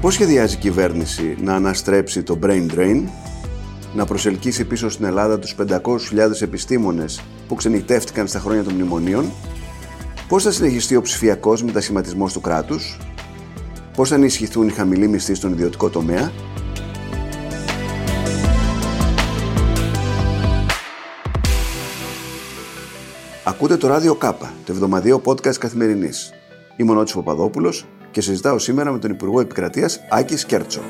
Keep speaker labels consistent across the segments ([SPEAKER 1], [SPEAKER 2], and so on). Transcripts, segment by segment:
[SPEAKER 1] Πώς σχεδιάζει η κυβέρνηση να αναστρέψει το brain drain, να προσελκύσει πίσω στην Ελλάδα τους 500.000 επιστήμονες που ξενυχτεύτηκαν στα χρόνια των μνημονίων, πώς θα συνεχιστεί ο ψηφιακός μετασχηματισμός του κράτους, πώς θα ενισχυθούν οι χαμηλοί μισθοί στον ιδιωτικό τομέα, Ακούτε το ράδιο Κάπα, το εβδομαδιαίο podcast καθημερινής. Είμαι ο Νότης Παπαδόπουλος και συζητάω σήμερα με τον Υπουργό Επικρατείας Άκης Σκέρτσο.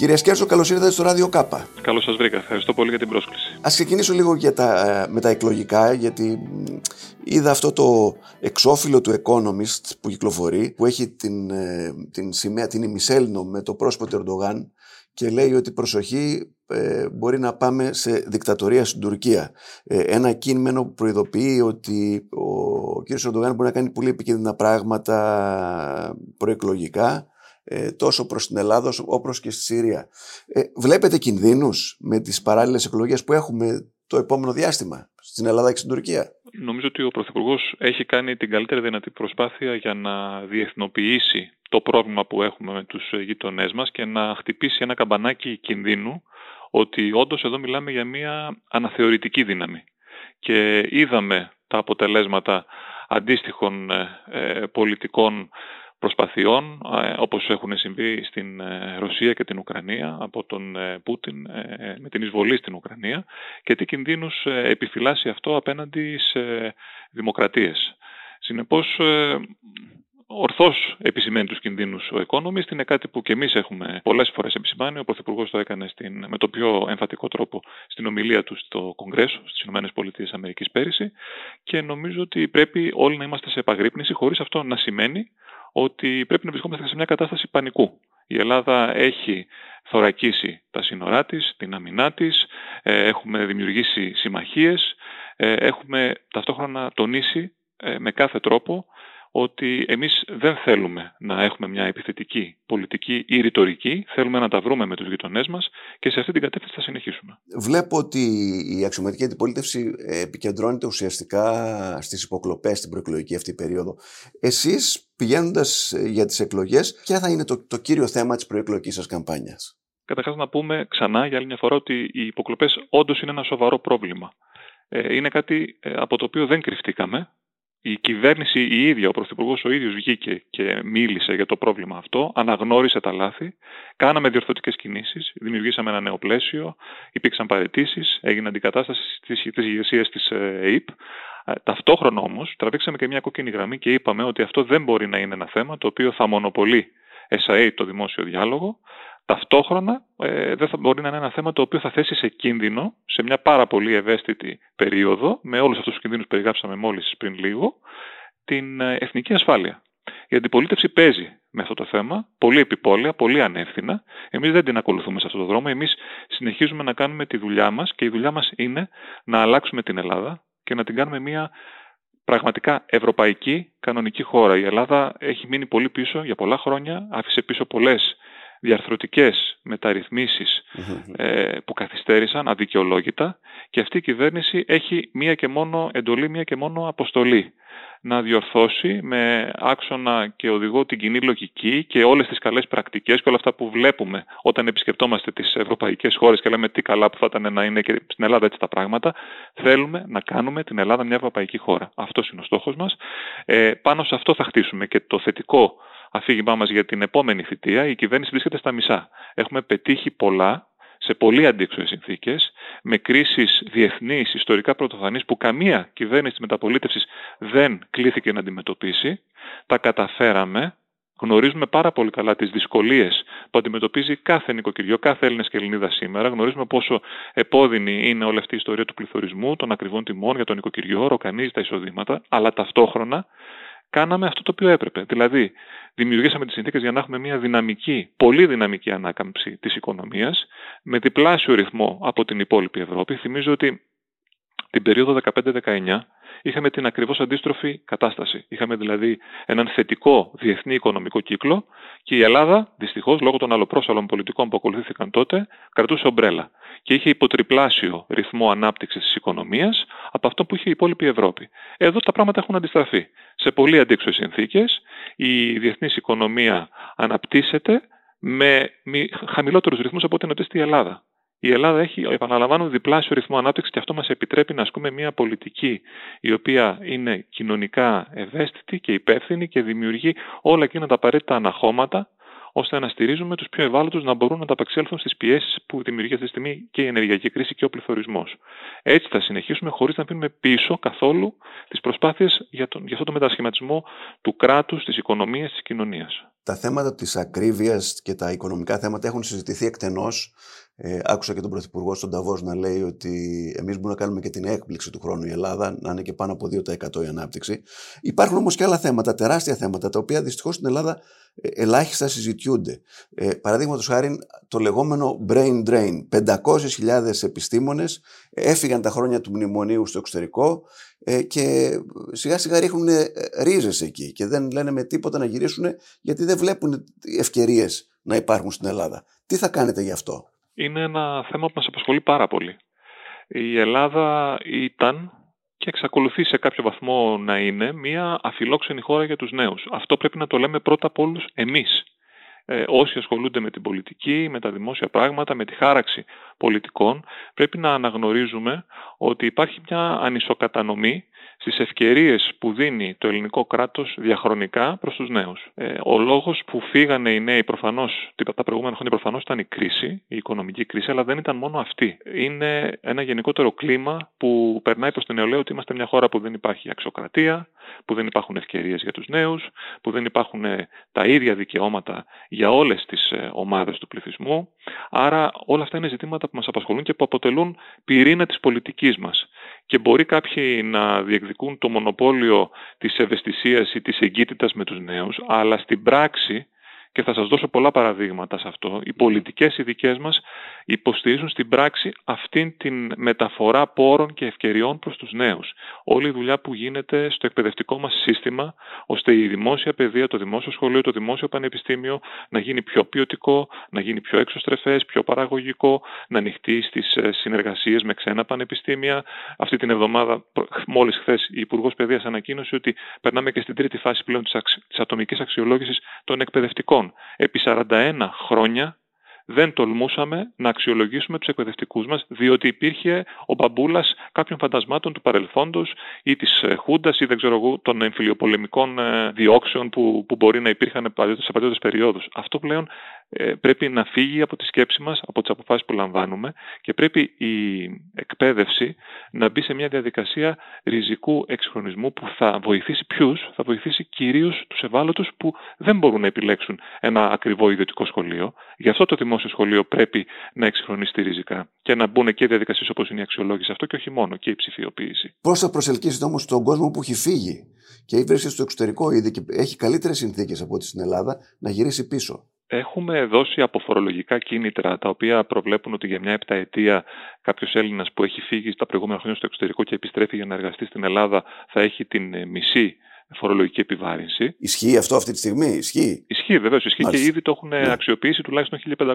[SPEAKER 1] Κύριε Σκέρτσο, καλώς ήρθατε στο Ράδιο Κάπα.
[SPEAKER 2] Καλώς σας βρήκα. Ευχαριστώ πολύ για την πρόσκληση.
[SPEAKER 1] Α ξεκινήσω λίγο για τα, ε, με τα εκλογικά, γιατί είδα αυτό το εξώφυλλο του Economist που κυκλοφορεί, που έχει την, ε, την σημαία, την ημισέλνο με το πρόσωπο του Ερντογάν και λέει ότι προσοχή ε, μπορεί να πάμε σε δικτατορία στην Τουρκία. Ε, ένα κείμενο που προειδοποιεί ότι ο κ. Ερντογάν μπορεί να κάνει πολύ επικίνδυνα πράγματα προεκλογικά ε, τόσο προς την Ελλάδα όπως και στη Συρία. Ε, βλέπετε κινδύνους με τις παράλληλες εκλογές που έχουμε το επόμενο διάστημα στην Ελλάδα και στην Τουρκία;
[SPEAKER 2] Νομίζω ότι ο Πρωθυπουργός έχει κάνει την καλύτερη δυνατή προσπάθεια για να διεθνοποιήσει το πρόβλημα που έχουμε με τους γειτονές μας και να χτυπήσει ένα καμπανάκι κινδύνου ότι όντως εδώ μιλάμε για μια αναθεωρητική δύναμη. Και είδαμε τα αποτελέσματα αντίστοιχων ε, ε, πολιτικών προσπαθειών ε, όπως έχουν συμβεί στην Ρωσία και την Ουκρανία από τον Πούτιν με την εισβολή στην Ουκρανία και τι κινδύνους επιφυλάσσει αυτό απέναντι σε δημοκρατίες. Συνεπώς ορθώς επισημαίνει τους κινδύνους ο Economist. Είναι κάτι που και εμείς έχουμε πολλές φορές επισημάνει. Ο Πρωθυπουργός το έκανε στην, με το πιο εμφατικό τρόπο στην ομιλία του στο Κογκρέσο στις ΗΠΑ πέρυσι. Και νομίζω ότι πρέπει όλοι να είμαστε σε επαγρύπνηση, χωρίς αυτό να σημαίνει ότι πρέπει να βρισκόμαστε σε μια κατάσταση πανικού. Η Ελλάδα έχει θωρακίσει τα σύνορά της, την αμυνά της, ε, έχουμε δημιουργήσει συμμαχίες, ε, έχουμε ταυτόχρονα τονίσει ε, με κάθε τρόπο ότι εμείς δεν θέλουμε να έχουμε μια επιθετική πολιτική ή ρητορική, θέλουμε να τα βρούμε με τους γειτονές μας και σε αυτή την κατεύθυνση θα συνεχίσουμε.
[SPEAKER 1] Βλέπω ότι η αξιωματική αντιπολίτευση επικεντρώνεται ουσιαστικά στις υποκλοπές στην προεκλογική αυτή περίοδο. Εσείς πηγαίνοντας για τις εκλογές, ποια θα είναι το, το κύριο θέμα της προεκλογικής σας καμπάνιας;
[SPEAKER 2] Καταρχάς να πούμε ξανά για άλλη μια φορά ότι οι υποκλοπές όντως είναι ένα σοβαρό πρόβλημα. Ε, είναι κάτι ε, από το οποίο δεν κρυφτήκαμε η κυβέρνηση η ίδια, ο Πρωθυπουργός ο ίδιος βγήκε και μίλησε για το πρόβλημα αυτό, αναγνώρισε τα λάθη, κάναμε διορθωτικές κινήσεις, δημιουργήσαμε ένα νέο πλαίσιο, υπήρξαν παρετήσεις, έγινε αντικατάσταση της ηγεσίας της ΕΕΠ. Ταυτόχρονα όμως τραβήξαμε και μια κόκκινη γραμμή και είπαμε ότι αυτό δεν μπορεί να είναι ένα θέμα το οποίο θα μονοπολεί εσαί το δημόσιο διάλογο, Ταυτόχρονα ε, δεν θα μπορεί να είναι ένα θέμα το οποίο θα θέσει σε κίνδυνο σε μια πάρα πολύ ευαίσθητη περίοδο, με όλους αυτούς τους κινδύνους που περιγράψαμε μόλις πριν λίγο, την ε, εθνική ασφάλεια. Η αντιπολίτευση παίζει με αυτό το θέμα, πολύ επιπόλαια, πολύ ανεύθυνα. Εμείς δεν την ακολουθούμε σε αυτό το δρόμο. Εμείς συνεχίζουμε να κάνουμε τη δουλειά μας και η δουλειά μας είναι να αλλάξουμε την Ελλάδα και να την κάνουμε μια πραγματικά ευρωπαϊκή κανονική χώρα. Η Ελλάδα έχει μείνει πολύ πίσω για πολλά χρόνια, άφησε πίσω πολλές διαρθρωτικές ε, που καθυστέρησαν αδικαιολόγητα και αυτή η κυβέρνηση έχει μία και μόνο εντολή, μία και μόνο αποστολή να διορθώσει με άξονα και οδηγό την κοινή λογική και όλες τις καλές πρακτικές και όλα αυτά που βλέπουμε όταν επισκεπτόμαστε τις ευρωπαϊκές χώρες και λέμε τι καλά που θα ήταν να είναι και στην Ελλάδα έτσι τα πράγματα, θέλουμε να κάνουμε την Ελλάδα μια ευρωπαϊκή χώρα. Αυτός είναι ο στόχος μας. Ε, πάνω σε αυτό θα χτίσουμε και το θετικό αφήγημά μας για την επόμενη θητεία, η κυβέρνηση βρίσκεται στα μισά. Έχουμε πετύχει πολλά σε πολύ αντίξωες συνθήκες, με κρίσεις διεθνείς, ιστορικά πρωτοφανείς που καμία κυβέρνηση της μεταπολίτευσης δεν κλήθηκε να αντιμετωπίσει. Τα καταφέραμε. Γνωρίζουμε πάρα πολύ καλά τις δυσκολίες που αντιμετωπίζει κάθε νοικοκυριό, κάθε Έλληνα και Ελληνίδα σήμερα. Γνωρίζουμε πόσο επώδυνη είναι όλη αυτή η ιστορία του πληθωρισμού, των ακριβών τιμών για το νοικοκυριό, ροκανίζει τα εισοδήματα, αλλά ταυτόχρονα κάναμε αυτό το οποίο έπρεπε. Δηλαδή, δημιουργήσαμε τις συνθήκες για να έχουμε μια δυναμική, πολύ δυναμική ανάκαμψη της οικονομίας, με διπλάσιο ρυθμό από την υπόλοιπη Ευρώπη. Θυμίζω ότι την περίοδο 15-19 είχαμε την ακριβώς αντίστροφη κατάσταση. Είχαμε δηλαδή έναν θετικό διεθνή οικονομικό κύκλο και η Ελλάδα, δυστυχώς, λόγω των αλλοπρόσαλων πολιτικών που ακολουθήθηκαν τότε, κρατούσε ομπρέλα και είχε υποτριπλάσιο ρυθμό ανάπτυξης της οικονομίας από αυτό που είχε η υπόλοιπη Ευρώπη. Εδώ τα πράγματα έχουν αντιστραφεί. σε πολύ αντίξωες συνθήκες. Η διεθνής οικονομία αναπτύσσεται με χαμηλότερους ρυθμούς από ό,τι αναπτύσσεται η Ελλάδα. Η Ελλάδα έχει, επαναλαμβάνω, διπλάσιο ρυθμό ανάπτυξης και αυτό μας επιτρέπει να ασκούμε μια πολιτική η οποία είναι κοινωνικά ευαίσθητη και υπεύθυνη και δημιουργεί όλα εκείνα τα απαραίτητα αναχώματα ώστε να στηρίζουμε τους πιο ευάλωτους να μπορούν να ανταπεξέλθουν στις πιέσεις που δημιουργεί αυτή τη στιγμή και η ενεργειακή κρίση και ο πληθωρισμός. Έτσι θα συνεχίσουμε χωρίς να πίνουμε πίσω καθόλου τις προσπάθειες για, για αυτό το μετασχηματισμό του κράτους, της οικονομίας, της κοινωνίας.
[SPEAKER 1] Τα θέματα της ακρίβειας και τα οικονομικά θέματα έχουν συζητηθεί εκτενώς ε, άκουσα και τον Πρωθυπουργό στον Ταβός να λέει ότι εμείς μπορούμε να κάνουμε και την έκπληξη του χρόνου η Ελλάδα, να είναι και πάνω από 2% η ανάπτυξη. Υπάρχουν όμως και άλλα θέματα, τεράστια θέματα, τα οποία δυστυχώς στην Ελλάδα ε, ελάχιστα συζητιούνται. Ε, Παραδείγματος χάρη, το λεγόμενο brain drain. 500.000 επιστήμονες έφυγαν τα χρόνια του μνημονίου στο εξωτερικό ε, και σιγά σιγά ρίχνουν ε, ρίζες εκεί και δεν λένε με τίποτα να γυρίσουν γιατί δεν βλέπουν ευκαιρίες να υπάρχουν στην Ελλάδα. Τι θα κάνετε γι' αυτό;
[SPEAKER 2] Είναι ένα θέμα που μας απασχολεί πάρα πολύ. Η Ελλάδα ήταν και εξακολουθεί σε κάποιο βαθμό να είναι μια αφιλόξενη χώρα για τους νέους. Αυτό πρέπει να το λέμε πρώτα από όλους εμείς. Ε, όσοι ασχολούνται με την πολιτική, με τα δημόσια πράγματα, με τη χάραξη πολιτικών, πρέπει να αναγνωρίζουμε ότι υπάρχει μια ανισοκατανομή στις ευκαιρίες που δίνει το ελληνικό κράτος διαχρονικά προς τους νέους. Ε, ο λόγος που φύγανε οι νέοι προφανώς, τα προηγούμενα χρόνια προφανώς ήταν η κρίση, η οικονομική κρίση, αλλά δεν ήταν μόνο αυτή. Είναι ένα γενικότερο κλίμα που περνάει προς την νεολαία ότι είμαστε μια χώρα που δεν υπάρχει αξιοκρατία, που δεν υπάρχουν ευκαιρίες για τους νέους, που δεν υπάρχουν ε, τα ίδια δικαιώματα για όλες τις ε, ομάδες του πληθυσμού. Άρα όλα αυτά είναι ζητήματα που μας απασχολούν και που αποτελούν πυρήνα της πολιτικής μας. Και μπορεί κάποιοι να διεκδικούν το μονοπόλιο της ευαισθησίας ή της εγκύτητας με τους νέους, αλλά στην πράξη και θα σας δώσω πολλά παραδείγματα σε αυτό. Οι πολιτικές οι δικές μας υποστηρίζουν στην πράξη αυτήν την μεταφορά πόρων και ευκαιριών προς τους νέους. Όλη η δουλειά που γίνεται στο εκπαιδευτικό μας σύστημα, ώστε η δημόσια παιδεία, το δημόσιο σχολείο, το δημόσιο πανεπιστήμιο να γίνει πιο ποιοτικό, να γίνει πιο εξωστρεφές, πιο παραγωγικό, να ανοιχτεί στις ε, συνεργασίες με ξένα πανεπιστήμια. Αυτή την εβδομάδα, μόλις χθες η Υπουργός Παιδείας ανακοίνωσε ότι περνάμε και στην τρίτη φάση πλέον της, της ατομικής αξιολόγησης των εκπαιδευτικών Λοιπόν, επί 41 χρόνια δεν τολμούσαμε να αξιολογήσουμε τους εκπαιδευτικούς μας, διότι υπήρχε ο μπαμπούλας κάποιων φαντασμάτων του παρελθόντος ή της ε, Χούντας ή δεν ξέρω εγώ των εμφυλιοπολεμικών ε, διώξεων που, που μπορεί να υπήρχαν σε παλιότερες περιόδους. Αυτό πλέον ε, πρέπει να φύγει από τη σκέψη μας, από τις αποφάσεις που λαμβάνουμε και πρέπει η εκπαίδευση να μπει σε μια διαδικασία ριζικού εξυγχρονισμού που θα βοηθήσει ποιους, θα βοηθήσει κυρίως τους ευάλωτους που δεν μπορούν να επιλέξουν ένα ακριβό ιδιωτικό σχολείο. Γι' αυτό το δημόσιο σχολείο πρέπει να εξυγχρονιστεί ριζικά και να μπουν και διαδικασίες όπως είναι η αξιολόγηση αυτό και όχι μόνο και η ψηφιοποίηση.
[SPEAKER 1] Πώς θα προσελκύσετε όμως τον κόσμο που έχει φύγει και βρίσκεται στο εξωτερικό ήδη και έχει καλύτερες συνθήκες από ό,τι στην Ελλάδα να γυρίσει πίσω;
[SPEAKER 2] Έχουμε δώσει αποφορολογικά κίνητρα τα οποία προβλέπουν ότι για μια επταετία κάποιος Έλληνας που έχει φύγει στα προηγούμενα χρόνια στο εξωτερικό και επιστρέφει για να εργαστεί στην Ελλάδα θα έχει την ε, μισή φορολογική επιβάρυνση.
[SPEAKER 1] Ισχύει αυτό αυτή τη στιγμή, ισχύει;
[SPEAKER 2] Ισχύει, βεβαίως. Ισχύει και ήδη το έχουν ναι. αξιοποιήσει τουλάχιστον 1.500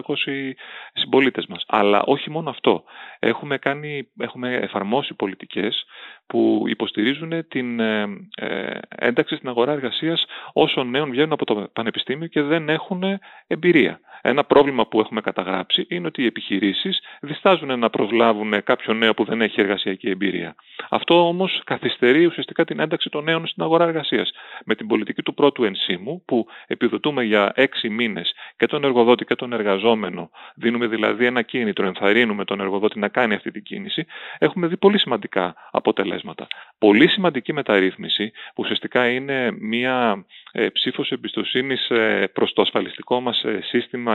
[SPEAKER 2] συμπολίτες μας. Αλλά όχι μόνο αυτό. Έχουμε, κάνει, έχουμε εφαρμόσει πολιτικές που υποστηρίζουν την ε, ε, ένταξη στην αγορά εργασίας όσων νέων βγαίνουν από το πανεπιστήμιο και δεν έχουν εμπειρία. Ένα πρόβλημα που έχουμε καταγράψει είναι ότι οι επιχειρήσεις διστάζουν να προσλάβουν κάποιον νέο που δεν έχει εργασιακή εμπειρία. Αυτό όμως καθυστερεί ουσιαστικά την ένταξη των νέων στην αγορά εργασίας. Με την πολιτική του πρώτου ενσύμου, που επιδοτούμε για έξι μήνες και τον εργοδότη και τον εργαζόμενο, δίνουμε δηλαδή ένα κίνητρο, ενθαρρύνουμε τον εργοδότη να κάνει αυτή την κίνηση, έχουμε δει πολύ σημαντικά αποτελέσματα. Πολύ σημαντική μεταρρύθμιση, που ουσιαστικά είναι μια ε, ψήφος εμπιστοσύνης ε, προς το ασφαλιστικό μας ε,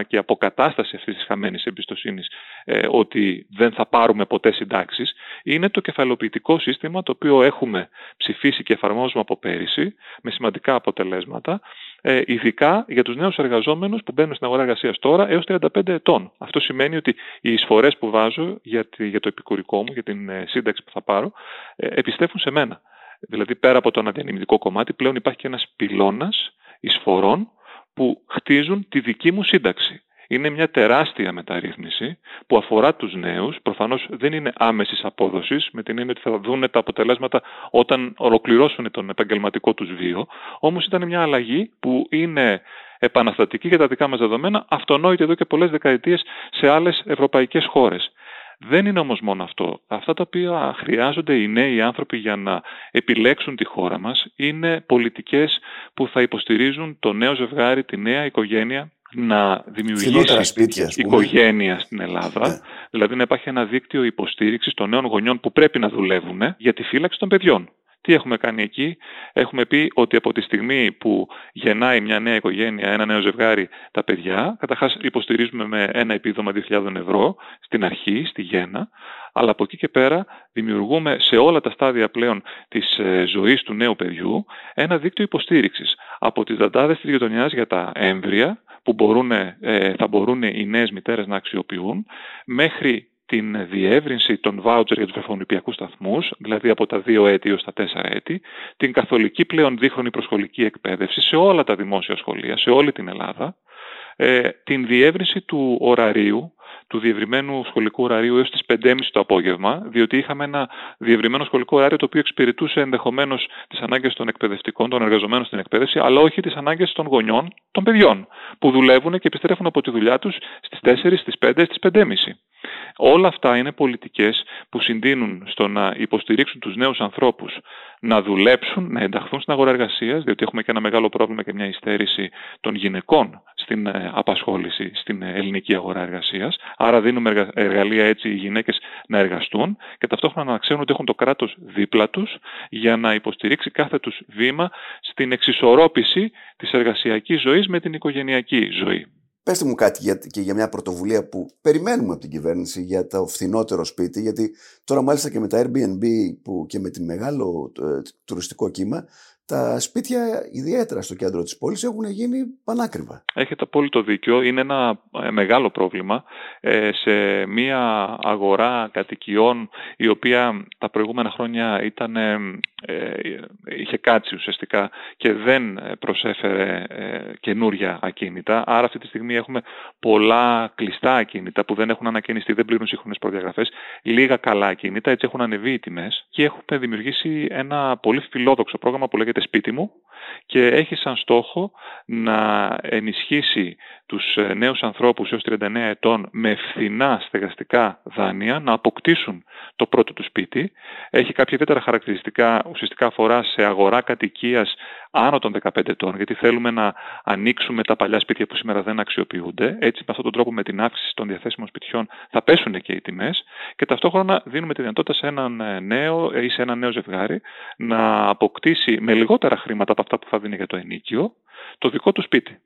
[SPEAKER 2] σύστημα και αποκατάσταση αυτής της χαμένης εμπιστοσύνης ότι δεν θα πάρουμε ποτέ συντάξεις, είναι το κεφαλοποιητικό σύστημα το οποίο έχουμε ψηφίσει και εφαρμόζουμε από πέρυσι με σημαντικά αποτελέσματα, ειδικά για τους νέους εργαζόμενους που μπαίνουν στην αγορά εργασίας τώρα έως 35 ετών. Αυτό σημαίνει ότι οι εισφορές που βάζω για, το επικουρικό μου, για την σύνταξη που θα πάρω, επιστρέφουν σε μένα. Δηλαδή πέρα από το αναδιανεμητικό κομμάτι πλέον υπάρχει και ένας πυλώνας εισφορών που χτίζουν τη δική μου σύνταξη. Είναι μια τεράστια μεταρρύθμιση που αφορά τους νέους. Προφανώς δεν είναι άμεσης απόδοσης, με την έννοια ότι θα δουν τα αποτελέσματα όταν ολοκληρώσουν τον επαγγελματικό τους βίο. Όμως ήταν μια αλλαγή που είναι επαναστατική για τα δικά μας δεδομένα, αυτονόητη εδώ και πολλές δεκαετίες σε άλλες ευρωπαϊκές χώρες. Δεν είναι όμως μόνο αυτό. Αυτά τα οποία χρειάζονται οι νέοι άνθρωποι για να επιλέξουν τη χώρα μας είναι πολιτικές που θα υποστηρίζουν το νέο ζευγάρι, τη νέα οικογένεια να δημιουργήσει
[SPEAKER 1] σπίτια,
[SPEAKER 2] οικογένεια στην Ελλάδα, ναι. δηλαδή να υπάρχει ένα δίκτυο υποστήριξης των νέων γονιών που πρέπει να δουλεύουν για τη φύλαξη των παιδιών. Τι έχουμε κάνει εκεί; Έχουμε πει ότι από τη στιγμή που γεννάει μια νέα οικογένεια, ένα νέο ζευγάρι τα παιδιά, καταρχάς υποστηρίζουμε με ένα επίδομα 2.000 ευρώ στην αρχή, στη γέννα, αλλά από εκεί και πέρα δημιουργούμε σε όλα τα στάδια πλέον της ε, ζωής του νέου παιδιού ένα δίκτυο υποστήριξης από τις δαντάδες της γειτονιάς για τα έμβρια που μπορούν, ε, θα μπορούν οι νέες μητέρες να αξιοποιούν μέχρι την διεύρυνση των βάουτσερ για τους βρεφονιπιακούς σταθμούς, δηλαδή από τα 2 έτη έως τα 4 έτη, την καθολική πλέον δίχρονη προσχολική εκπαίδευση σε όλα τα δημόσια σχολεία, σε όλη την Ελλάδα, ε, την διεύρυνση του ωραρίου, του διευρυμένου σχολικού ωραρίου έως τις 5.30 το απόγευμα, διότι είχαμε ένα διευρυμένο σχολικό ωράριο το οποίο εξυπηρετούσε ενδεχομένως τις ανάγκες των εκπαιδευτικών, των εργαζομένων στην εκπαίδευση, αλλά όχι τις ανάγκες των γονιών, των παιδιών, που δουλεύουν και επιστρέφουν από τη δουλειά τους στις 4, στις 5, στις 5.30. Όλα αυτά είναι πολιτικές που συντείνουν στο να υποστηρίξουν τους νέους ανθρώπους να δουλέψουν, να ενταχθούν στην αγορά εργασίας, διότι έχουμε και ένα μεγάλο πρόβλημα και μια υστέρηση των γυναικών στην ε, απασχόληση στην ε, ελληνική αγορά εργασίας. Άρα δίνουμε εργαλεία έτσι οι γυναίκες να εργαστούν και ταυτόχρονα να ξέρουν ότι έχουν το κράτος δίπλα τους για να υποστηρίξει κάθε τους βήμα στην εξισορρόπηση της εργασιακής ζωής με την οικογενειακή ζωή.
[SPEAKER 1] Πετε μου κάτι για, και για μια πρωτοβουλία που περιμένουμε από την κυβέρνηση για το φθηνότερο σπίτι, γιατί τώρα μάλιστα και με τα Airbnb που και με την μεγάλο ε, τουριστικό κύμα, τα σπίτια, ιδιαίτερα στο κέντρο της πόλης, έχουν γίνει πανάκριβα.
[SPEAKER 2] Έχετε απόλυτο δίκιο. Είναι ένα ε, μεγάλο πρόβλημα ε, σε μια αγορά κατοικιών η οποία τα προηγούμενα χρόνια ήταν, ε, είχε κάτσει ουσιαστικά και δεν προσέφερε καινούρια ακίνητα. Άρα αυτή τη στιγμή έχουμε πολλά κλειστά ακίνητα που δεν έχουν ανακαινιστεί, δεν πλήρουν σύγχρονες προδιαγραφές, λίγα καλά ακίνητα, έτσι έχουν ανεβεί οι τιμές και έχουμε δημιουργήσει ένα πολύ φιλόδοξο πρόγραμμα που λέγεται σπίτι μου και έχει σαν στόχο να ενισχύσει τους ε, νέους ανθρώπους έως 39 ετών με φθηνά στεγαστικά δάνεια να αποκτήσουν το πρώτο του σπίτι. Έχει κάποια ιδιαίτερα χαρακτηριστικά ουσιαστικά αφορά σε αγορά κατοικίας άνω των 15 ετών, γιατί θέλουμε να ανοίξουμε τα παλιά σπίτια που σήμερα δεν αξιοποιούνται. Έτσι, με αυτόν τον τρόπο, με την αύξηση των διαθέσιμων σπιτιών, θα πέσουν και οι τιμές και ταυτόχρονα δίνουμε τη δυνατότητα σε έναν ε, νέο ή σε ένα νέο ζευγάρι να αποκτήσει με λιγότερα χρήματα από αυτά που θα δίνει για το ενίκιο το δικό του σπίτι.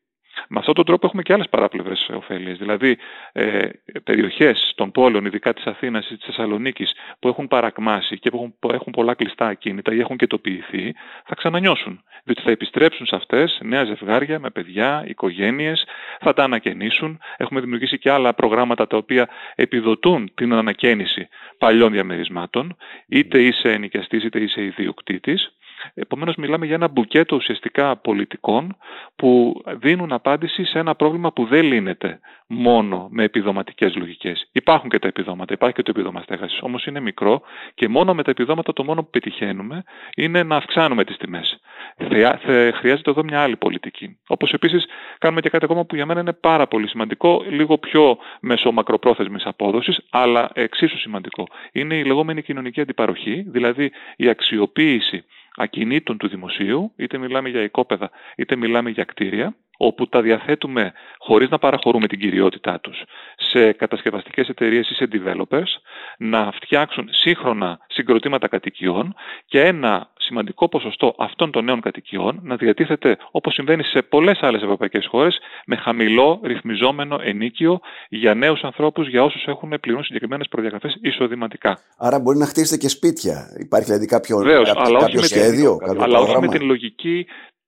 [SPEAKER 2] Με αυτόν τον τρόπο έχουμε και άλλες παράπλευρες ωφέλειες. Δηλαδή, ε, περιοχές των πόλεων, ειδικά της Αθήνας ή της Θεσσαλονίκης, που έχουν παρακμάσει και που έχουν, που έχουν πολλά κλειστά ακίνητα ή έχουν κετοποιηθεί, θα ξανανιώσουν. Διότι θα επιστρέψουν σε αυτές νέα ζευγάρια με παιδιά, οικογένειες, θα τα ανακαινήσουν. Έχουμε δημιουργήσει και άλλα προγράμματα τα οποία επιδοτούν την ανακαίνιση παλιών διαμερισμάτων, είτε είσαι ενοικιαστής είτε είσαι ιδιοκτήτης. Επομένως μιλάμε για ένα μπουκέτο ουσιαστικά πολιτικών που δίνουν απάντηση σε ένα πρόβλημα που δεν λύνεται μόνο με επιδοματικές λογικές. Υπάρχουν και τα επιδόματα, υπάρχει και το επιδόμα στέγασης, όμως είναι μικρό και μόνο με τα επιδόματα το μόνο που πετυχαίνουμε είναι να αυξάνουμε τις τιμές. Χρειάζεται εδώ μια άλλη πολιτική. Όπως επίσης κάνουμε και κάτι ακόμα που για μένα είναι πάρα πολύ σημαντικό, λίγο πιο μέσω μακροπρόθεσμης απόδοσης, αλλά εξίσου σημαντικό. Είναι η λεγόμενη κοινωνική αντιπαροχή, δηλαδή η αξιοποίηση ακινήτων του δημοσίου, είτε μιλάμε για οικόπεδα, είτε μιλάμε για κτίρια, όπου τα διαθέτουμε χωρίς να παραχωρούμε την κυριότητά τους σε κατασκευαστικές εταιρείες ή σε developers, να φτιάξουν σύγχρονα συγκροτήματα κατοικιών και ένα σημαντικό ποσοστό αυτών των νέων κατοικιών να διατίθεται όπως συμβαίνει σε πολλές άλλες ευρωπαϊκές χώρες με χαμηλό ρυθμιζόμενο ενίκιο για νέους ανθρώπους, για όσους έχουν πληρούν συγκεκριμένες προδιαγραφές εισοδηματικά.
[SPEAKER 1] Άρα μπορεί να χτίσετε και σπίτια. Υπάρχει δηλαδή κάποιο, Βεβαίως, κάποιο, αλλά σχέδιο,
[SPEAKER 2] κάποιο αλλά όχι με την λογική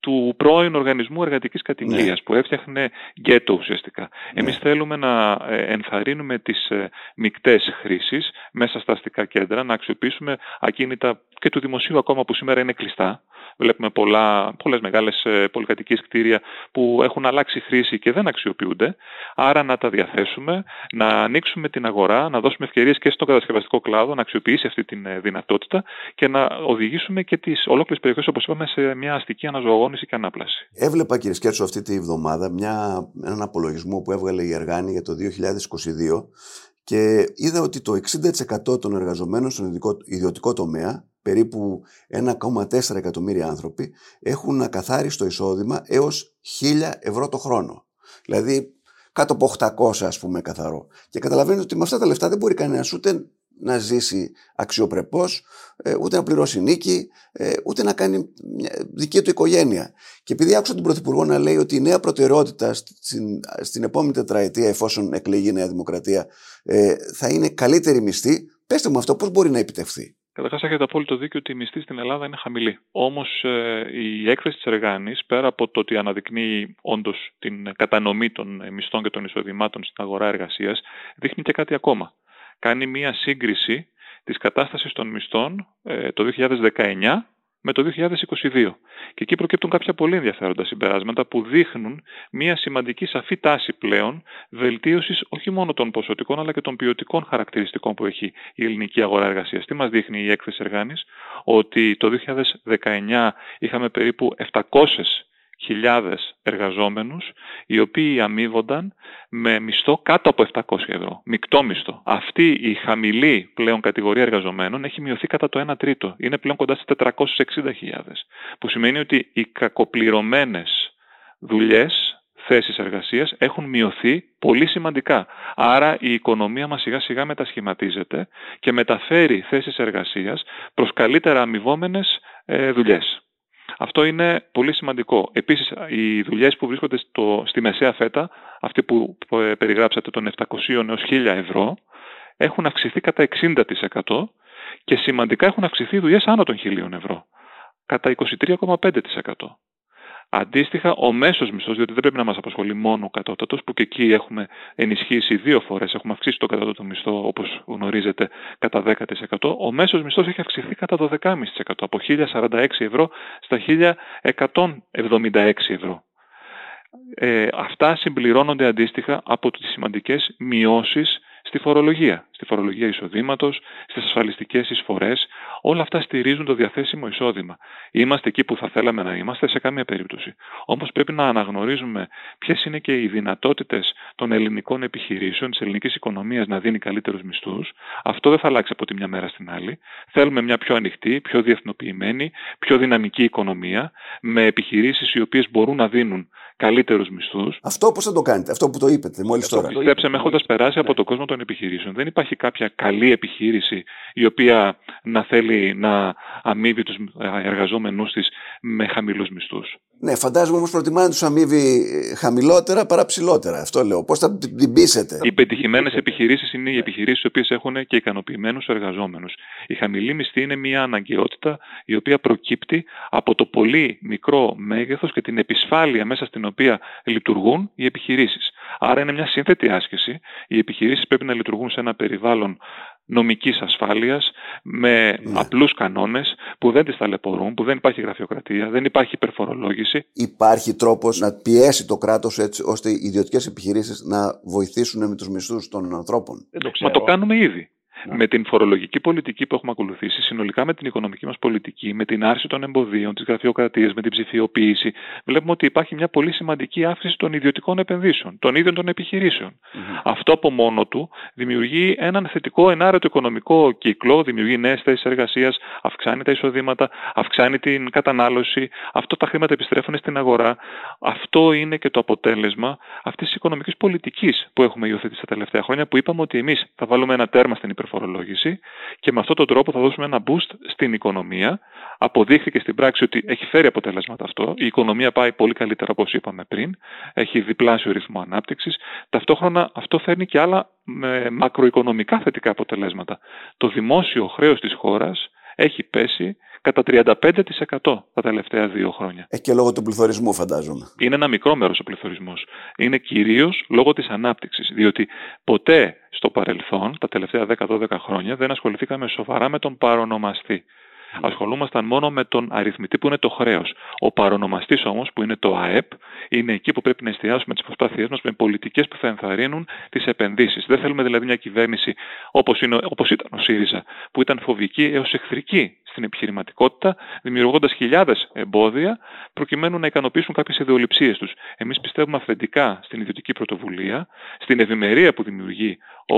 [SPEAKER 2] του πρώην οργανισμού εργατικής κατοικίας ναι. που έφτιαχνε γκέτο ουσιαστικά. Ναι. Εμείς θέλουμε να ε, ενθαρρύνουμε τις ε, μικτές χρήσεις μέσα στα αστικά κέντρα, να αξιοποιήσουμε ακίνητα και του δημοσίου ακόμα που σήμερα είναι κλειστά, Βλέπουμε πολλά, πολλές μεγάλες ε, πολυκατοικίες κτίρια που έχουν αλλάξει χρήση και δεν αξιοποιούνται. Άρα να τα διαθέσουμε, να ανοίξουμε την αγορά, να δώσουμε ευκαιρίες και στον κατασκευαστικό κλάδο να αξιοποιήσει αυτή τη ε, δυνατότητα και να οδηγήσουμε και τις ολόκληρες περιοχές, όπως είπαμε, σε μια αστική αναζωογόνηση και ανάπλαση.
[SPEAKER 1] Έβλεπα, κύριε Σκέτσο, αυτή τη βδομάδα μια, έναν απολογισμό που έβγαλε η Εργάνη για το 2022 και είδα ότι το 60% των εργαζομένων στον ιδιωτικό τομέα, περίπου 1,4 εκατομμύρια άνθρωποι, έχουν ακαθάριστο εισόδημα έως 1000 ευρώ το χρόνο. Δηλαδή κάτω από 800 ας πούμε καθαρό. Και καταλαβαίνετε ότι με αυτά τα λεφτά δεν μπορεί κανένας ούτε να ζήσει αξιοπρεπώς, ε, ούτε να πληρώσει νίκη, ε, ούτε να κάνει δική του οικογένεια. Και επειδή άκουσα τον Πρωθυπουργό να λέει ότι η νέα προτεραιότητα στην, στην επόμενη τετραετία, εφόσον εκλεγεί η Νέα Δημοκρατία, ε, θα είναι καλύτερη μισθή, πέστε μου αυτό πώς μπορεί να επιτευχθεί;
[SPEAKER 2] Καταρχάς, έχετε απόλυτο δίκιο ότι η μισθή στην Ελλάδα είναι χαμηλή. Όμως η έκθεση της Εργάνης, πέρα από το ότι αναδεικνύει όντως την κατανομή των μισθών και των εισοδημάτων στην αγορά εργασίας, δείχνει και κάτι ακόμα κάνει μία σύγκριση της κατάστασης των μισθών ε, το 2019 με το 2022. Και εκεί προκύπτουν κάποια πολύ ενδιαφέροντα συμπεράσματα που δείχνουν μια σημαντική σαφή τάση πλέον βελτίωσης όχι μόνο των ποσοτικών αλλά και των ποιοτικών χαρακτηριστικών που έχει η ελληνική αγορά εργασίας. Τι μας δείχνει η έκθεση Εργάνης, ότι το 2019 είχαμε περίπου 700 χιλιάδες εργαζόμενους οι οποίοι αμείβονταν με μισθό κάτω από 700 ευρώ, μεικτό μισθό. Αυτή η χαμηλή πλέον κατηγορία εργαζομένων έχει μειωθεί κατά το 1 τρίτο. Είναι πλέον κοντά στις 460.000 που σημαίνει ότι οι κακοπληρωμένες δουλειές θέσεις εργασίας έχουν μειωθεί πολύ σημαντικά. Άρα η οικονομία μας σιγά σιγά μετασχηματίζεται και μεταφέρει θέσεις εργασίας προς καλύτερα αμοιβόμενες ε, δουλειές. Αυτό είναι πολύ σημαντικό. Επίσης, οι δουλειές που βρίσκονται στο, στη μεσαία φέτα, αυτή που περιγράψατε των 700 έως 1000 ευρώ, έχουν αυξηθεί κατά 60% και σημαντικά έχουν αυξηθεί οι δουλειές άνω των 1000 ευρώ, κατά 23,5%. Αντίστοιχα, ο μέσος μισθός, διότι δεν πρέπει να μας απασχολεί μόνο ο κατώτατος, που και εκεί έχουμε ενισχύσει δύο φορές, έχουμε αυξήσει τον κατώτατο μισθό, όπως γνωρίζετε, κατά 10%. Ο μέσος μισθός έχει αυξηθεί κατά 12,5%, από 1046 ευρώ στα 1176 ευρώ. Ε, αυτά συμπληρώνονται αντίστοιχα από τις σημαντικές μειώσεις στη φορολογία, στη φορολογία εισοδήματος, στις ασφαλιστικές εισφορές. Όλα αυτά στηρίζουν το διαθέσιμο εισόδημα. Είμαστε εκεί που θα θέλαμε να είμαστε σε καμία περίπτωση. Όμως πρέπει να αναγνωρίζουμε ποιες είναι και οι δυνατότητες των ελληνικών επιχειρήσεων, της ελληνικής οικονομίας να δίνει καλύτερους μισθούς. Αυτό δεν θα αλλάξει από τη μια μέρα στην άλλη. Θέλουμε μια πιο ανοιχτή, πιο διεθνοποιημένη, πιο δυναμική οικονομία, με επιχειρήσεις οι οποίες μπορούν να δίνουν καλύτερους μισθούς.
[SPEAKER 1] Αυτό πώς θα το κάνετε, αυτό που το είπατε μόλις τώρα.
[SPEAKER 2] Πιστέψτε με, έχοντας περάσει από το κόσμο των επιχειρήσεων, δεν υπάρχει κάποια καλή επιχείρηση η οποία να θέλει να αμείβει τους εργαζόμενούς της με χαμηλούς μισθούς.
[SPEAKER 1] Ναι, φαντάζομαι όμως προτιμά να τους αμείβει χαμηλότερα παρά ψηλότερα. Αυτό λέω. Πώς θα την πείσετε;
[SPEAKER 2] Οι πετυχημένες επιχειρήσεις είναι οι επιχειρήσεις οι οποίες έχουν και ικανοποιημένους εργαζόμενους. Η χαμηλή μισθή είναι μια αναγκαιότητα η οποία προκύπτει από το πολύ μικρό μέγεθος και την επισφάλεια μέσα στην οποία λειτουργούν οι επιχειρήσεις. Άρα είναι μια σύνθετη άσκηση. Οι επιχειρήσεις πρέπει να λειτουργούν σε ένα περιβάλλον νομικής ασφάλειας με ναι. απλούς κανόνες που δεν τις ταλαιπωρούν, που δεν υπάρχει γραφειοκρατία, δεν υπάρχει υπερφορολόγηση.
[SPEAKER 1] Υπάρχει τρόπος να πιέσει το κράτος έτσι ώστε οι ιδιωτικές επιχειρήσεις να βοηθήσουν με τους μισθούς των ανθρώπων.
[SPEAKER 2] το Μα το κάνουμε ήδη. Ναι. Με την φορολογική πολιτική που έχουμε ακολουθήσει, συνολικά με την οικονομική μας πολιτική, με την άρση των εμποδίων, τη γραφειοκρατία, με την ψηφιοποίηση, βλέπουμε ότι υπάρχει μια πολύ σημαντική αύξηση των ιδιωτικών επενδύσεων, των ίδιων των επιχειρήσεων. Αυτό από μόνο του δημιουργεί έναν θετικό ενάρετο οικονομικό κύκλο, δημιουργεί νέες θέσεις εργασίας, αυξάνει τα εισοδήματα, αυξάνει την κατανάλωση. Αυτό τα χρήματα επιστρέφουν στην αγορά. Αυτό είναι και το αποτέλεσμα αυτής της οικονομικής πολιτικής που έχουμε υιοθετήσει τα τελευταία χρόνια, που είπαμε ότι εμείς θα βάλουμε ένα τέρμα στην υπερφορά φορολόγηση και με αυτόν τον τρόπο θα δώσουμε ένα boost στην οικονομία. Αποδείχθηκε στην πράξη ότι έχει φέρει αποτελέσματα αυτό. Η οικονομία πάει πολύ καλύτερα όπως είπαμε πριν. Έχει διπλάσιο ρυθμό ανάπτυξης. Ταυτόχρονα αυτό φέρνει και άλλα με μακροοικονομικά θετικά αποτελέσματα. Το δημόσιο χρέος της χώρας έχει πέσει κατά 35% τα τελευταία δύο χρόνια.
[SPEAKER 1] Ε, και λόγω του πληθωρισμού, φαντάζομαι.
[SPEAKER 2] Είναι ένα μικρό μέρος ο πληθωρισμός. Είναι κυρίως λόγω της ανάπτυξης. Διότι ποτέ στο παρελθόν, τα τελευταία 10-12 χρόνια, δεν ασχοληθήκαμε σοβαρά με τον παρονομαστή. Ασχολούμασταν μόνο με τον αριθμητή που είναι το χρέος. Ο παρονομαστής όμως, που είναι το ΑΕΠ, είναι εκεί που πρέπει να εστιάσουμε τις προσπάθειές μας με πολιτικές που θα ενθαρρύνουν τις επενδύσεις. Δεν θέλουμε δηλαδή μια κυβέρνηση όπως ήταν ο ΣΥΡΙΖΑ, που ήταν φοβική έως εχθρική στην επιχειρηματικότητα, δημιουργώντας χιλιάδες εμπόδια προκειμένου να ικανοποιήσουν κάποιες ιδεολειψίες τους. Εμείς πιστεύουμε αυθεντικά στην ιδιωτική πρωτοβουλία, στην ευημερία που δημιουργεί ο,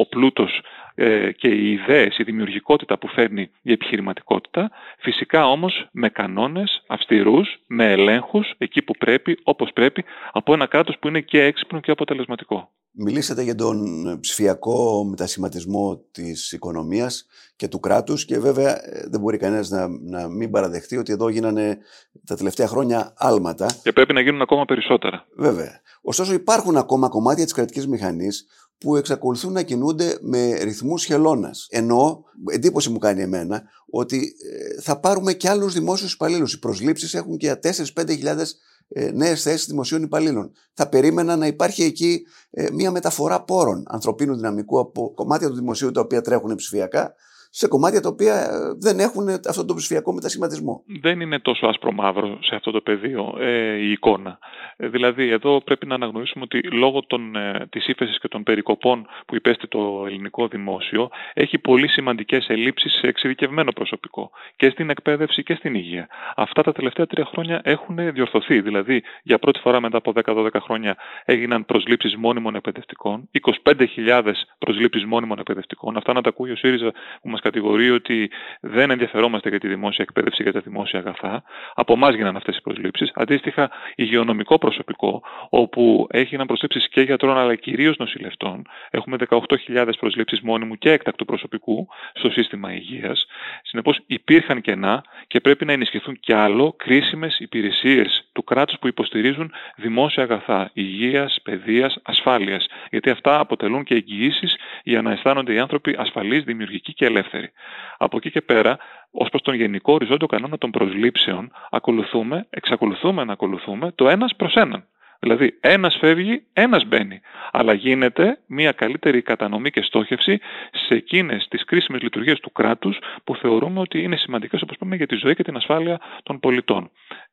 [SPEAKER 2] ο πλούτος ε, και οι ιδέες, η δημιουργικότητα που φέρνει η επιχειρηματικότητα, φυσικά όμως με κανόνες αυστηρούς, με ελέγχους, εκεί που πρέπει, όπως πρέπει, από ένα κράτος που είναι και έξυπνο και αποτελεσματικό.
[SPEAKER 1] Μιλήσατε για τον ψηφιακό μετασχηματισμό της οικονομίας και του κράτους και βέβαια ε, δεν μπορεί κανένας να, να μην παραδεχτεί ότι εδώ γίνανε τα τελευταία χρόνια άλματα.
[SPEAKER 2] Και πρέπει να γίνουν ακόμα περισσότερα.
[SPEAKER 1] Βέβαια. Ωστόσο υπάρχουν ακόμα κομμάτια της κρατικής μηχανής που εξακολουθούν να κινούνται με ρυθμούς χελώνας. Ενώ, εντύπωση μου κάνει εμένα, ότι ε, θα πάρουμε και άλλους δημόσιους υπαλλήλους. Οι προσλήψεις έχουν και 4-5 χιλιάδες ε, νέες θέσεις δημοσίων υπαλλήλων. Θα περίμενα να υπάρχει εκεί ε, μια μεταφορά πόρων ανθρωπίνου δυναμικού από κομμάτια του δημοσίου τα οποία τρέχουν ψηφιακά σε κομμάτια τα οποία ε, δεν έχουν αυτό το ψηφιακό μετασχηματισμό.
[SPEAKER 2] Δεν είναι τόσο άσπρο μαύρο σε αυτό το πεδίο ε, η εικόνα. Ε, δηλαδή εδώ πρέπει να αναγνωρίσουμε ότι λόγω των, ε, της ύφεσης και των περικοπών που υπέστη το ελληνικό δημόσιο έχει πολύ σημαντικές ελλείψεις σε εξειδικευμένο προσωπικό και στην εκπαίδευση και στην υγεία. Αυτά τα τελευταία τρία χρόνια έχουν διορθωθεί. Δηλαδή για πρώτη φορά μετά από 10-12 χρόνια έγιναν προσλήψεις μόνιμων εκπαιδευτικών, 25.000 προσλήψεις μόνιμων εκπαιδευτικών. Αυτά να τα ακούει ο ΣΥΡΙΖΑ που μας κατηγορεί ότι δεν ενδιαφερόμαστε για τη δημόσια εκπαίδευση και τα δημόσια αγαθά. Από εμάς γίνανε αυτές οι προσλήψεις. Αντίστοιχα, υγειονομικό προσωπικό, όπου έγιναν προσλήψεις και γιατρών αλλά κυρίως νοσηλευτών. Έχουμε 18.000 προσλήψεις μόνιμου και έκτακτου προσωπικού στο σύστημα υγείας. Συνεπώς, υπήρχαν κενά και πρέπει να ενισχυθούν κι άλλο κρίσιμες υπηρεσίες του κράτους που υποστηρίζουν δημόσια αγαθά υγείας, παιδείας, ασφάλειας. Γιατί αυτά αποτελούν και εγγυήσεις για να αισθάνονται οι άνθρωποι ασφαλείς, δημιουργικοί και ελεύθεροι. Από εκεί και πέρα, ως προς τον γενικό οριζόντιο κανόνα των προσλήψεων, ακολουθούμε, εξακολουθούμε να ακολουθούμε το ένας προς έναν. Δηλαδή, ένας φεύγει, ένας μπαίνει. Αλλά γίνεται μια καλύτερη κατανομή και στόχευση σε εκείνες τις κρίσιμες λειτουργίες του κράτους που θεωρούμε ότι είναι σημαντικές, όπως πούμε, για τη ζωή και την ασφάλεια των πολιτών.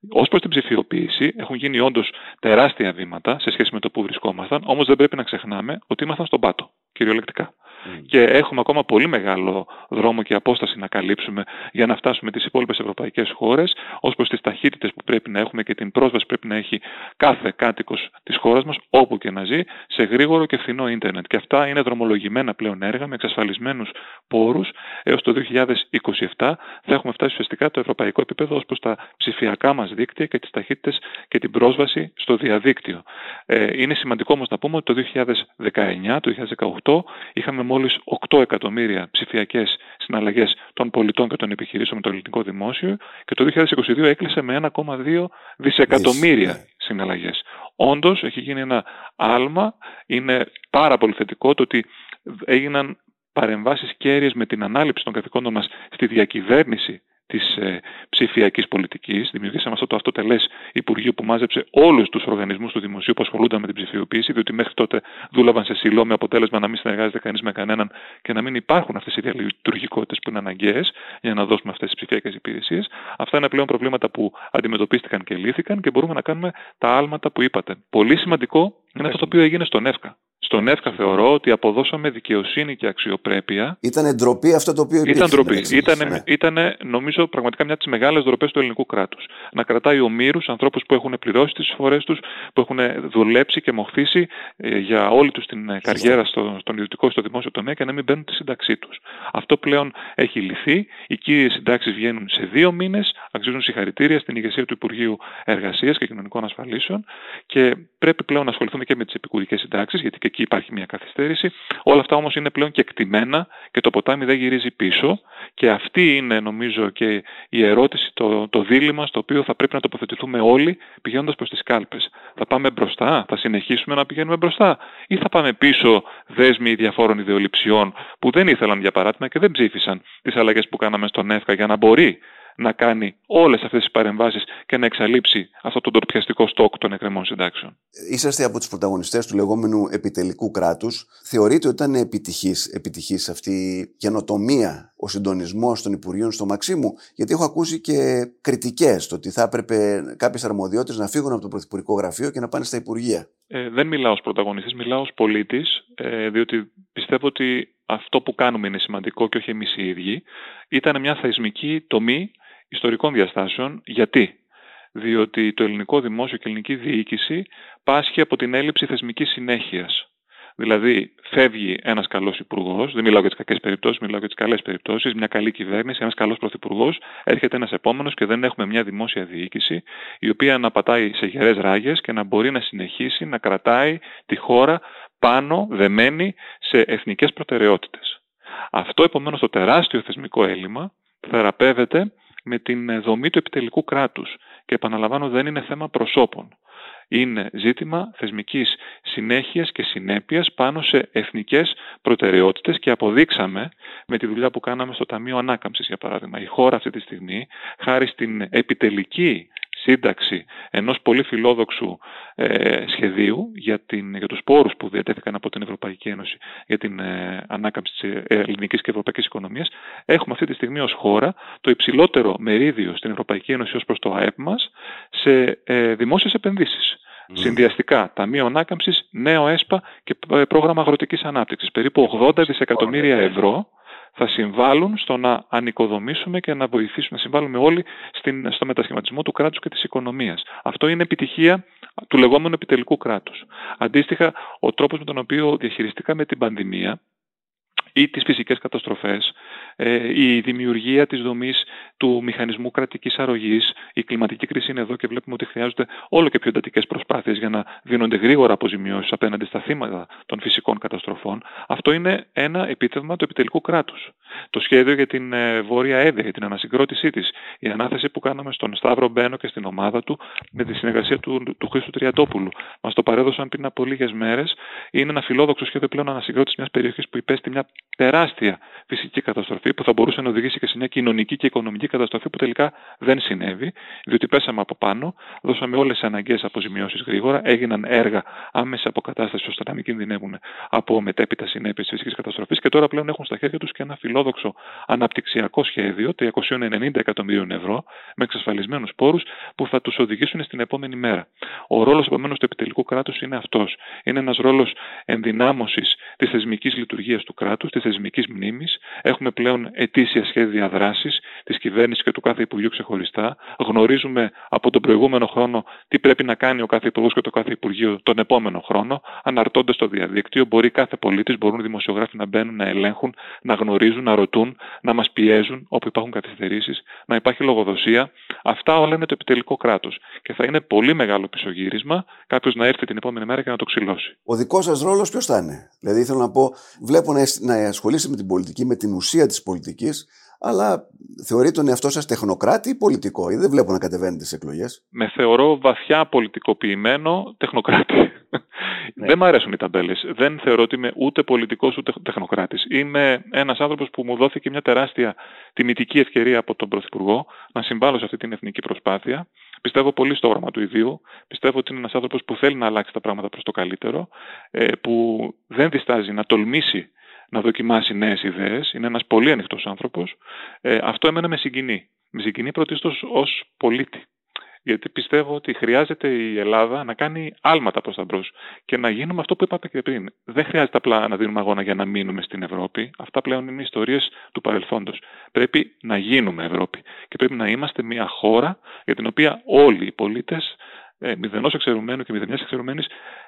[SPEAKER 2] Ω προς την ψηφιοποίηση, έχουν γίνει όντως τεράστια βήματα σε σχέση με το που βρισκόμασταν, όμως δεν πρέπει να ξεχνάμε ότι ήμασταν στον πάτο, κυριολεκτικά. Mm. Και έχουμε ακόμα πολύ μεγάλο δρόμο και απόσταση να καλύψουμε για να φτάσουμε τις υπόλοιπες ευρωπαϊκές χώρες ως προς τις ταχύτητες που πρέπει να έχουμε και την πρόσβαση που πρέπει να έχει κάθε κάτοικος της χώρας μας, όπου και να ζει, σε γρήγορο και φθηνό ίντερνετ. Και αυτά είναι δρομολογημένα πλέον έργα με εξασφαλισμένους πόρους. Έως το 2027 θα έχουμε φτάσει ουσιαστικά το ευρωπαϊκό επίπεδο ως προς τα ψηφιακά μας δίκτυα και τις ταχύτητες και την πρόσβαση στο διαδίκτυο. Ε, είναι σημαντικό όμως να πούμε ότι το 2019, το 2018 είχαμε μόλις 8 εκατομμύρια ψηφιακές συναλλαγές των πολιτών και των επιχειρήσεων με το ελληνικό δημόσιο και το 2022 έκλεισε με 1,2 δισεκατομμύρια ναι. συναλλαγές. Όντως έχει γίνει ένα άλμα, είναι πάρα πολύ θετικό το ότι έγιναν παρεμβάσεις κέρυες με την ανάληψη των καθηκόντων μας στη διακυβέρνηση της ε, ψηφιακής πολιτικής. Δημιουργήσαμε αυτό το αυτοτελέ Υπουργείο που μάζεψε όλους τους οργανισμούς του δημοσίου που ασχολούνταν με την ψηφιοποίηση, διότι μέχρι τότε δούλευαν σε σιλό με αποτέλεσμα να μην συνεργάζεται κανείς με κανέναν και να μην υπάρχουν αυτές οι διαλειτουργικότητες που είναι αναγκαίες για να δώσουμε αυτές τις ψηφιακές υπηρεσίες. Αυτά είναι πλέον προβλήματα που αντιμετωπίστηκαν και λύθηκαν και μπορούμε να κάνουμε τα άλματα που είπατε. Πολύ σημαντικό είναι αυτό το οποίο έγινε στον ΕΦΚΑ. Στον ΕΦΚΑ θεωρώ ότι αποδώσαμε δικαιοσύνη και αξιοπρέπεια.
[SPEAKER 1] Ήταν ντροπή αυτό το οποίο
[SPEAKER 2] υπήρχε. Ήταν ντροπή. Ήταν, ναι. ήταν, νομίζω, πραγματικά μια από τις μεγάλες ντροπές του ελληνικού κράτους. Να κρατάει ομήρους ανθρώπους που έχουν πληρώσει τις εισφορές τους, που έχουν δουλέψει και μοχθήσει ε, για όλη τους την ε, καριέρα στο, στον ιδιωτικό στο δημόσιο τομέα και να μην μπαίνουν τη σύνταξή τους. Αυτό πλέον έχει λυθεί. Οι κύριε συντάξεις βγαίνουν σε δύο μήνες, αξίζουν συγχαρητήρια στην ηγεσία του Υπουργείου Εργασίας και Κοινωνικών Ασφαλίσεων και πρέπει πλέον να ασχοληθούμε και με τις επικουρικές συντάξεις, γιατί και εκεί υπάρχει μια καθυστέρηση. Όλα αυτά όμως είναι πλέον και εκτιμένα και το ποτάμι δεν γυρίζει πίσω και αυτή είναι νομίζω και η ερώτηση, το, το δίλημα στο οποίο θα πρέπει να τοποθετηθούμε όλοι πηγαίνοντας προς τις κάλπες. Θα πάμε μπροστά, θα συνεχίσουμε να πηγαίνουμε μπροστά; Ή θα πάμε πίσω δέσμοι διαφόρων ιδεολειψιών που δεν ήθελαν για παράδειγμα και δεν ψήφισαν τις αλλαγές που κάναμε στον ΕΦΚΑ για να μπορεί να κάνει όλες αυτές τις παρεμβάσεις και να εξαλείψει αυτό το ντροπιαστικό στόκ των εκκρεμών συντάξεων.
[SPEAKER 1] Είσαστε από τους πρωταγωνιστές του λεγόμενου επιτελικού κράτους. Θεωρείτε ότι ήταν επιτυχής, επιτυχής αυτή η καινοτομία, ο συντονισμός των Υπουργείων στο Μαξίμου, γιατί έχω ακούσει και κριτικές το ότι θα έπρεπε κάποιες αρμοδιότητες να φύγουν από το Πρωθυπουργικό Γραφείο και να πάνε στα Υπουργεία.
[SPEAKER 2] Ε, δεν μιλάω ως πρωταγωνιστής, μιλάω ως πολίτης, ε, διότι πιστεύω ότι αυτό που κάνουμε είναι σημαντικό και όχι εμείς οι ίδιοι. Ήταν μια θεσμική τομή ιστορικών διαστάσεων. Γιατί; Διότι το ελληνικό δημόσιο και η ελληνική διοίκηση πάσχει από την έλλειψη θεσμικής συνέχειας. Δηλαδή, φεύγει ένας καλός υπουργός, δεν μιλάω για τις κακές περιπτώσεις, μιλάω για τις καλές περιπτώσεις, μια καλή κυβέρνηση, ένας καλός πρωθυπουργός, έρχεται ένας επόμενος και δεν έχουμε μια δημόσια διοίκηση η οποία να πατάει σε γερές ράγες και να μπορεί να συνεχίσει να κρατάει τη χώρα πάνω, δεμένη σε εθνικές προτεραιότητες. Αυτό επομένως το τεράστιο θεσμικό έλλειμμα θεραπεύεται με την δομή του επιτελικού κράτους και επαναλαμβάνω δεν είναι θέμα προσώπων. Είναι ζήτημα θεσμικής συνέχειας και συνέπειας πάνω σε εθνικές προτεραιότητες και αποδείξαμε με τη δουλειά που κάναμε στο Ταμείο Ανάκαμψης για παράδειγμα. Η χώρα αυτή τη στιγμή χάρη στην επιτελική σύνταξη ενός πολύ φιλόδοξου ε, σχεδίου για, την, για τους πόρους που διατέθηκαν από την Ευρωπαϊκή Ένωση για την ε, ανάκαμψη της ε, ελληνικής και ευρωπαϊκής οικονομίας, έχουμε αυτή τη στιγμή ως χώρα το υψηλότερο μερίδιο στην Ευρωπαϊκή Ένωση ως προς το ΑΕΠ μας σε ε, δημόσιες επενδύσεις. Mm. Συνδυαστικά, Ταμείο Ανάκαμψης, νέο ΕΣΠΑ και ε, πρόγραμμα αγροτικής ανάπτυξης. Περίπου 80 δισεκατομμύρια ευρώ θα συμβάλλουν στο να ανοικοδομήσουμε και να βοηθήσουμε, να συμβάλλουμε όλοι στην, στο μετασχηματισμό του κράτους και της οικονομίας. Αυτό είναι επιτυχία του λεγόμενου επιτελικού κράτους. Αντίστοιχα, ο τρόπος με τον οποίο διαχειριστήκαμε την πανδημία ή τις φυσικές καταστροφές, ε, η δημιουργία της δομής του μηχανισμού κρατικής αρρωγής, η κλιματική κρίση είναι εδώ και βλέπουμε ότι χρειάζονται όλο και πιο εντατικές προσπάθειες για να δίνονται γρήγορα αποζημιώσεις απέναντι στα θύματα των φυσικών καταστροφών. Αυτό είναι ένα επίτευγμα του επιτελικού κράτους. Το σχέδιο για την ε, Βόρεια Έδεια, για την ανασυγκρότησή της, η ανάθεση που κάναμε στον Σταύρο Μπένο και στην ομάδα του με τη συνεργασία του, του Χρήστου Τριαντόπουλου. Μας το παρέδωσαν πριν από λίγες μέρες. Είναι ένα φιλόδοξο σχέδιο πλέον ανασυγκρότησης μιας περιοχής που υπέστη μια τεράστια φυσική καταστροφή που θα μπορούσε να οδηγήσει και σε μια κοινωνική και οικονομική καταστροφή που τελικά δεν συνέβη, διότι πέσαμε από πάνω, δώσαμε όλες τις αναγκαίες αποζημιώσεις γρήγορα, έγιναν έργα άμεση αποκατάστασης ώστε να μην κινδυνεύουν από μετέπειτα συνέπειες τη φυσικής καταστροφής και τώρα πλέον έχουν στα χέρια τους και ένα φιλόδοξο αναπτυξιακό σχέδιο 390 εκατομμύριων ευρώ με εξασφαλισμένους πόρους που θα τους οδηγήσουν στην επόμενη μέρα. Ο ρόλος επομένως του επιτελικού κράτους είναι αυτός. Είναι ένας ρόλος ενδυνάμωσης της θεσμικής λειτουργίας του κράτους, της θεσμικής μνήμης. Έχουμε πλέον ετήσια σχέδια δράσης της κυβέρνησης και του κάθε Υπουργείου ξεχωριστά. Γνωρίζουμε από τον προηγούμενο χρόνο τι πρέπει να κάνει ο κάθε Υπουργός και το κάθε Υπουργείο τον επόμενο χρόνο. Αναρτώνται στο διαδίκτυο, μπορεί κάθε πολίτης, μπορούν οι δημοσιογράφοι να μπαίνουν, να ελέγχουν, να γνωρίζουν, να ρωτούν, να μας πιέζουν όπου υπάρχουν καθυστερήσεις, να υπάρχει λογοδοσία. Αυτά όλα είναι το επιτελικό κράτος. Και θα είναι πολύ μεγάλο πισωγύρισμα κάποιος να έρθει την επόμενη μέρα και να το ξυλώσει.
[SPEAKER 1] Ο δικός σας ρόλος ποιος θα είναι; Δηλαδή, θέλω να πω, βλέπω να ασχολείσαι με την πολιτική, με την ουσία της πολιτικής, αλλά θεωρεί τον εαυτό σας τεχνοκράτη ή πολιτικό, ή δεν βλέπω να κατεβαίνετε στις εκλογές;
[SPEAKER 2] Με θεωρώ βαθιά πολιτικοποιημένο τεχνοκράτη. Ναι. Δεν μου αρέσουν οι ταμπέλες. Δεν θεωρώ ότι είμαι ούτε πολιτικός ούτε τεχνοκράτης. Είμαι ένας άνθρωπος που μου δόθηκε μια τεράστια τιμητική ευκαιρία από τον Πρωθυπουργό να συμβάλλω σε αυτή την εθνική προσπάθεια. Πιστεύω πολύ στο όραμα του ιδίου. Πιστεύω ότι είναι ένας άνθρωπος που θέλει να αλλάξει τα πράγματα προς το καλύτερο, ε, που δεν διστάζει να τολμήσει να δοκιμάσει νέες ιδέες. Είναι ένας πολύ ανοιχτός άνθρωπος. Ε, αυτό εμένα με συγκινεί. Με συγκινεί πρωτίστως ως πολίτη. Γιατί πιστεύω ότι χρειάζεται η Ελλάδα να κάνει άλματα προς τα μπρος και να γίνουμε αυτό που είπατε και πριν. Δεν χρειάζεται απλά να δίνουμε αγώνα για να μείνουμε στην Ευρώπη. Αυτά πλέον είναι ιστορίες του παρελθόντος. Πρέπει να γίνουμε Ευρώπη και πρέπει να είμαστε μια χώρα για την οποία όλοι οι πολίτες ε, μηδενός εξαιρουμένου και μηδενιάς εξαιρουμένης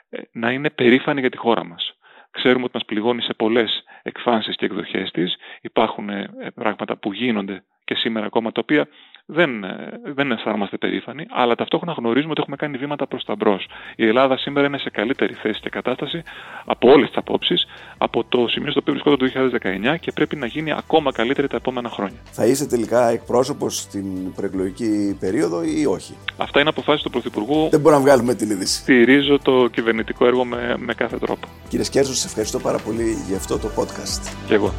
[SPEAKER 2] ε, να είναι περήφανοι για τη χώρα μας. Ξέρουμε ότι μας πληγώνει σε πολλές εκφάνσεις και εκδοχές της. Υπάρχουν ε, πράγματα που γίνονται και σήμερα ακόμα τα οποία δεν, ε, δεν αισθάνομαστε περήφανοι, αλλά ταυτόχρονα γνωρίζουμε ότι έχουμε κάνει βήματα προς τα μπρος. Η Ελλάδα σήμερα είναι σε καλύτερη θέση και κατάσταση από όλες τις απόψεις από το σημείο στο οποίο βρισκόταν το 2019 και πρέπει να γίνει ακόμα καλύτερη τα επόμενα χρόνια.
[SPEAKER 1] Θα είσαι τελικά εκπρόσωπος στην προεκλογική περίοδο ή όχι;
[SPEAKER 2] Αυτά είναι αποφάσεις του Πρωθυπουργού.
[SPEAKER 1] Δεν μπορούμε να βγάλουμε την είδηση.
[SPEAKER 2] Στηρίζω το κυβερνητικό έργο με, με κάθε τρόπο.
[SPEAKER 1] Κύριε Σκέρζο, σας ευχαριστώ πάρα πολύ για αυτό το podcast.
[SPEAKER 2] Και εγώ.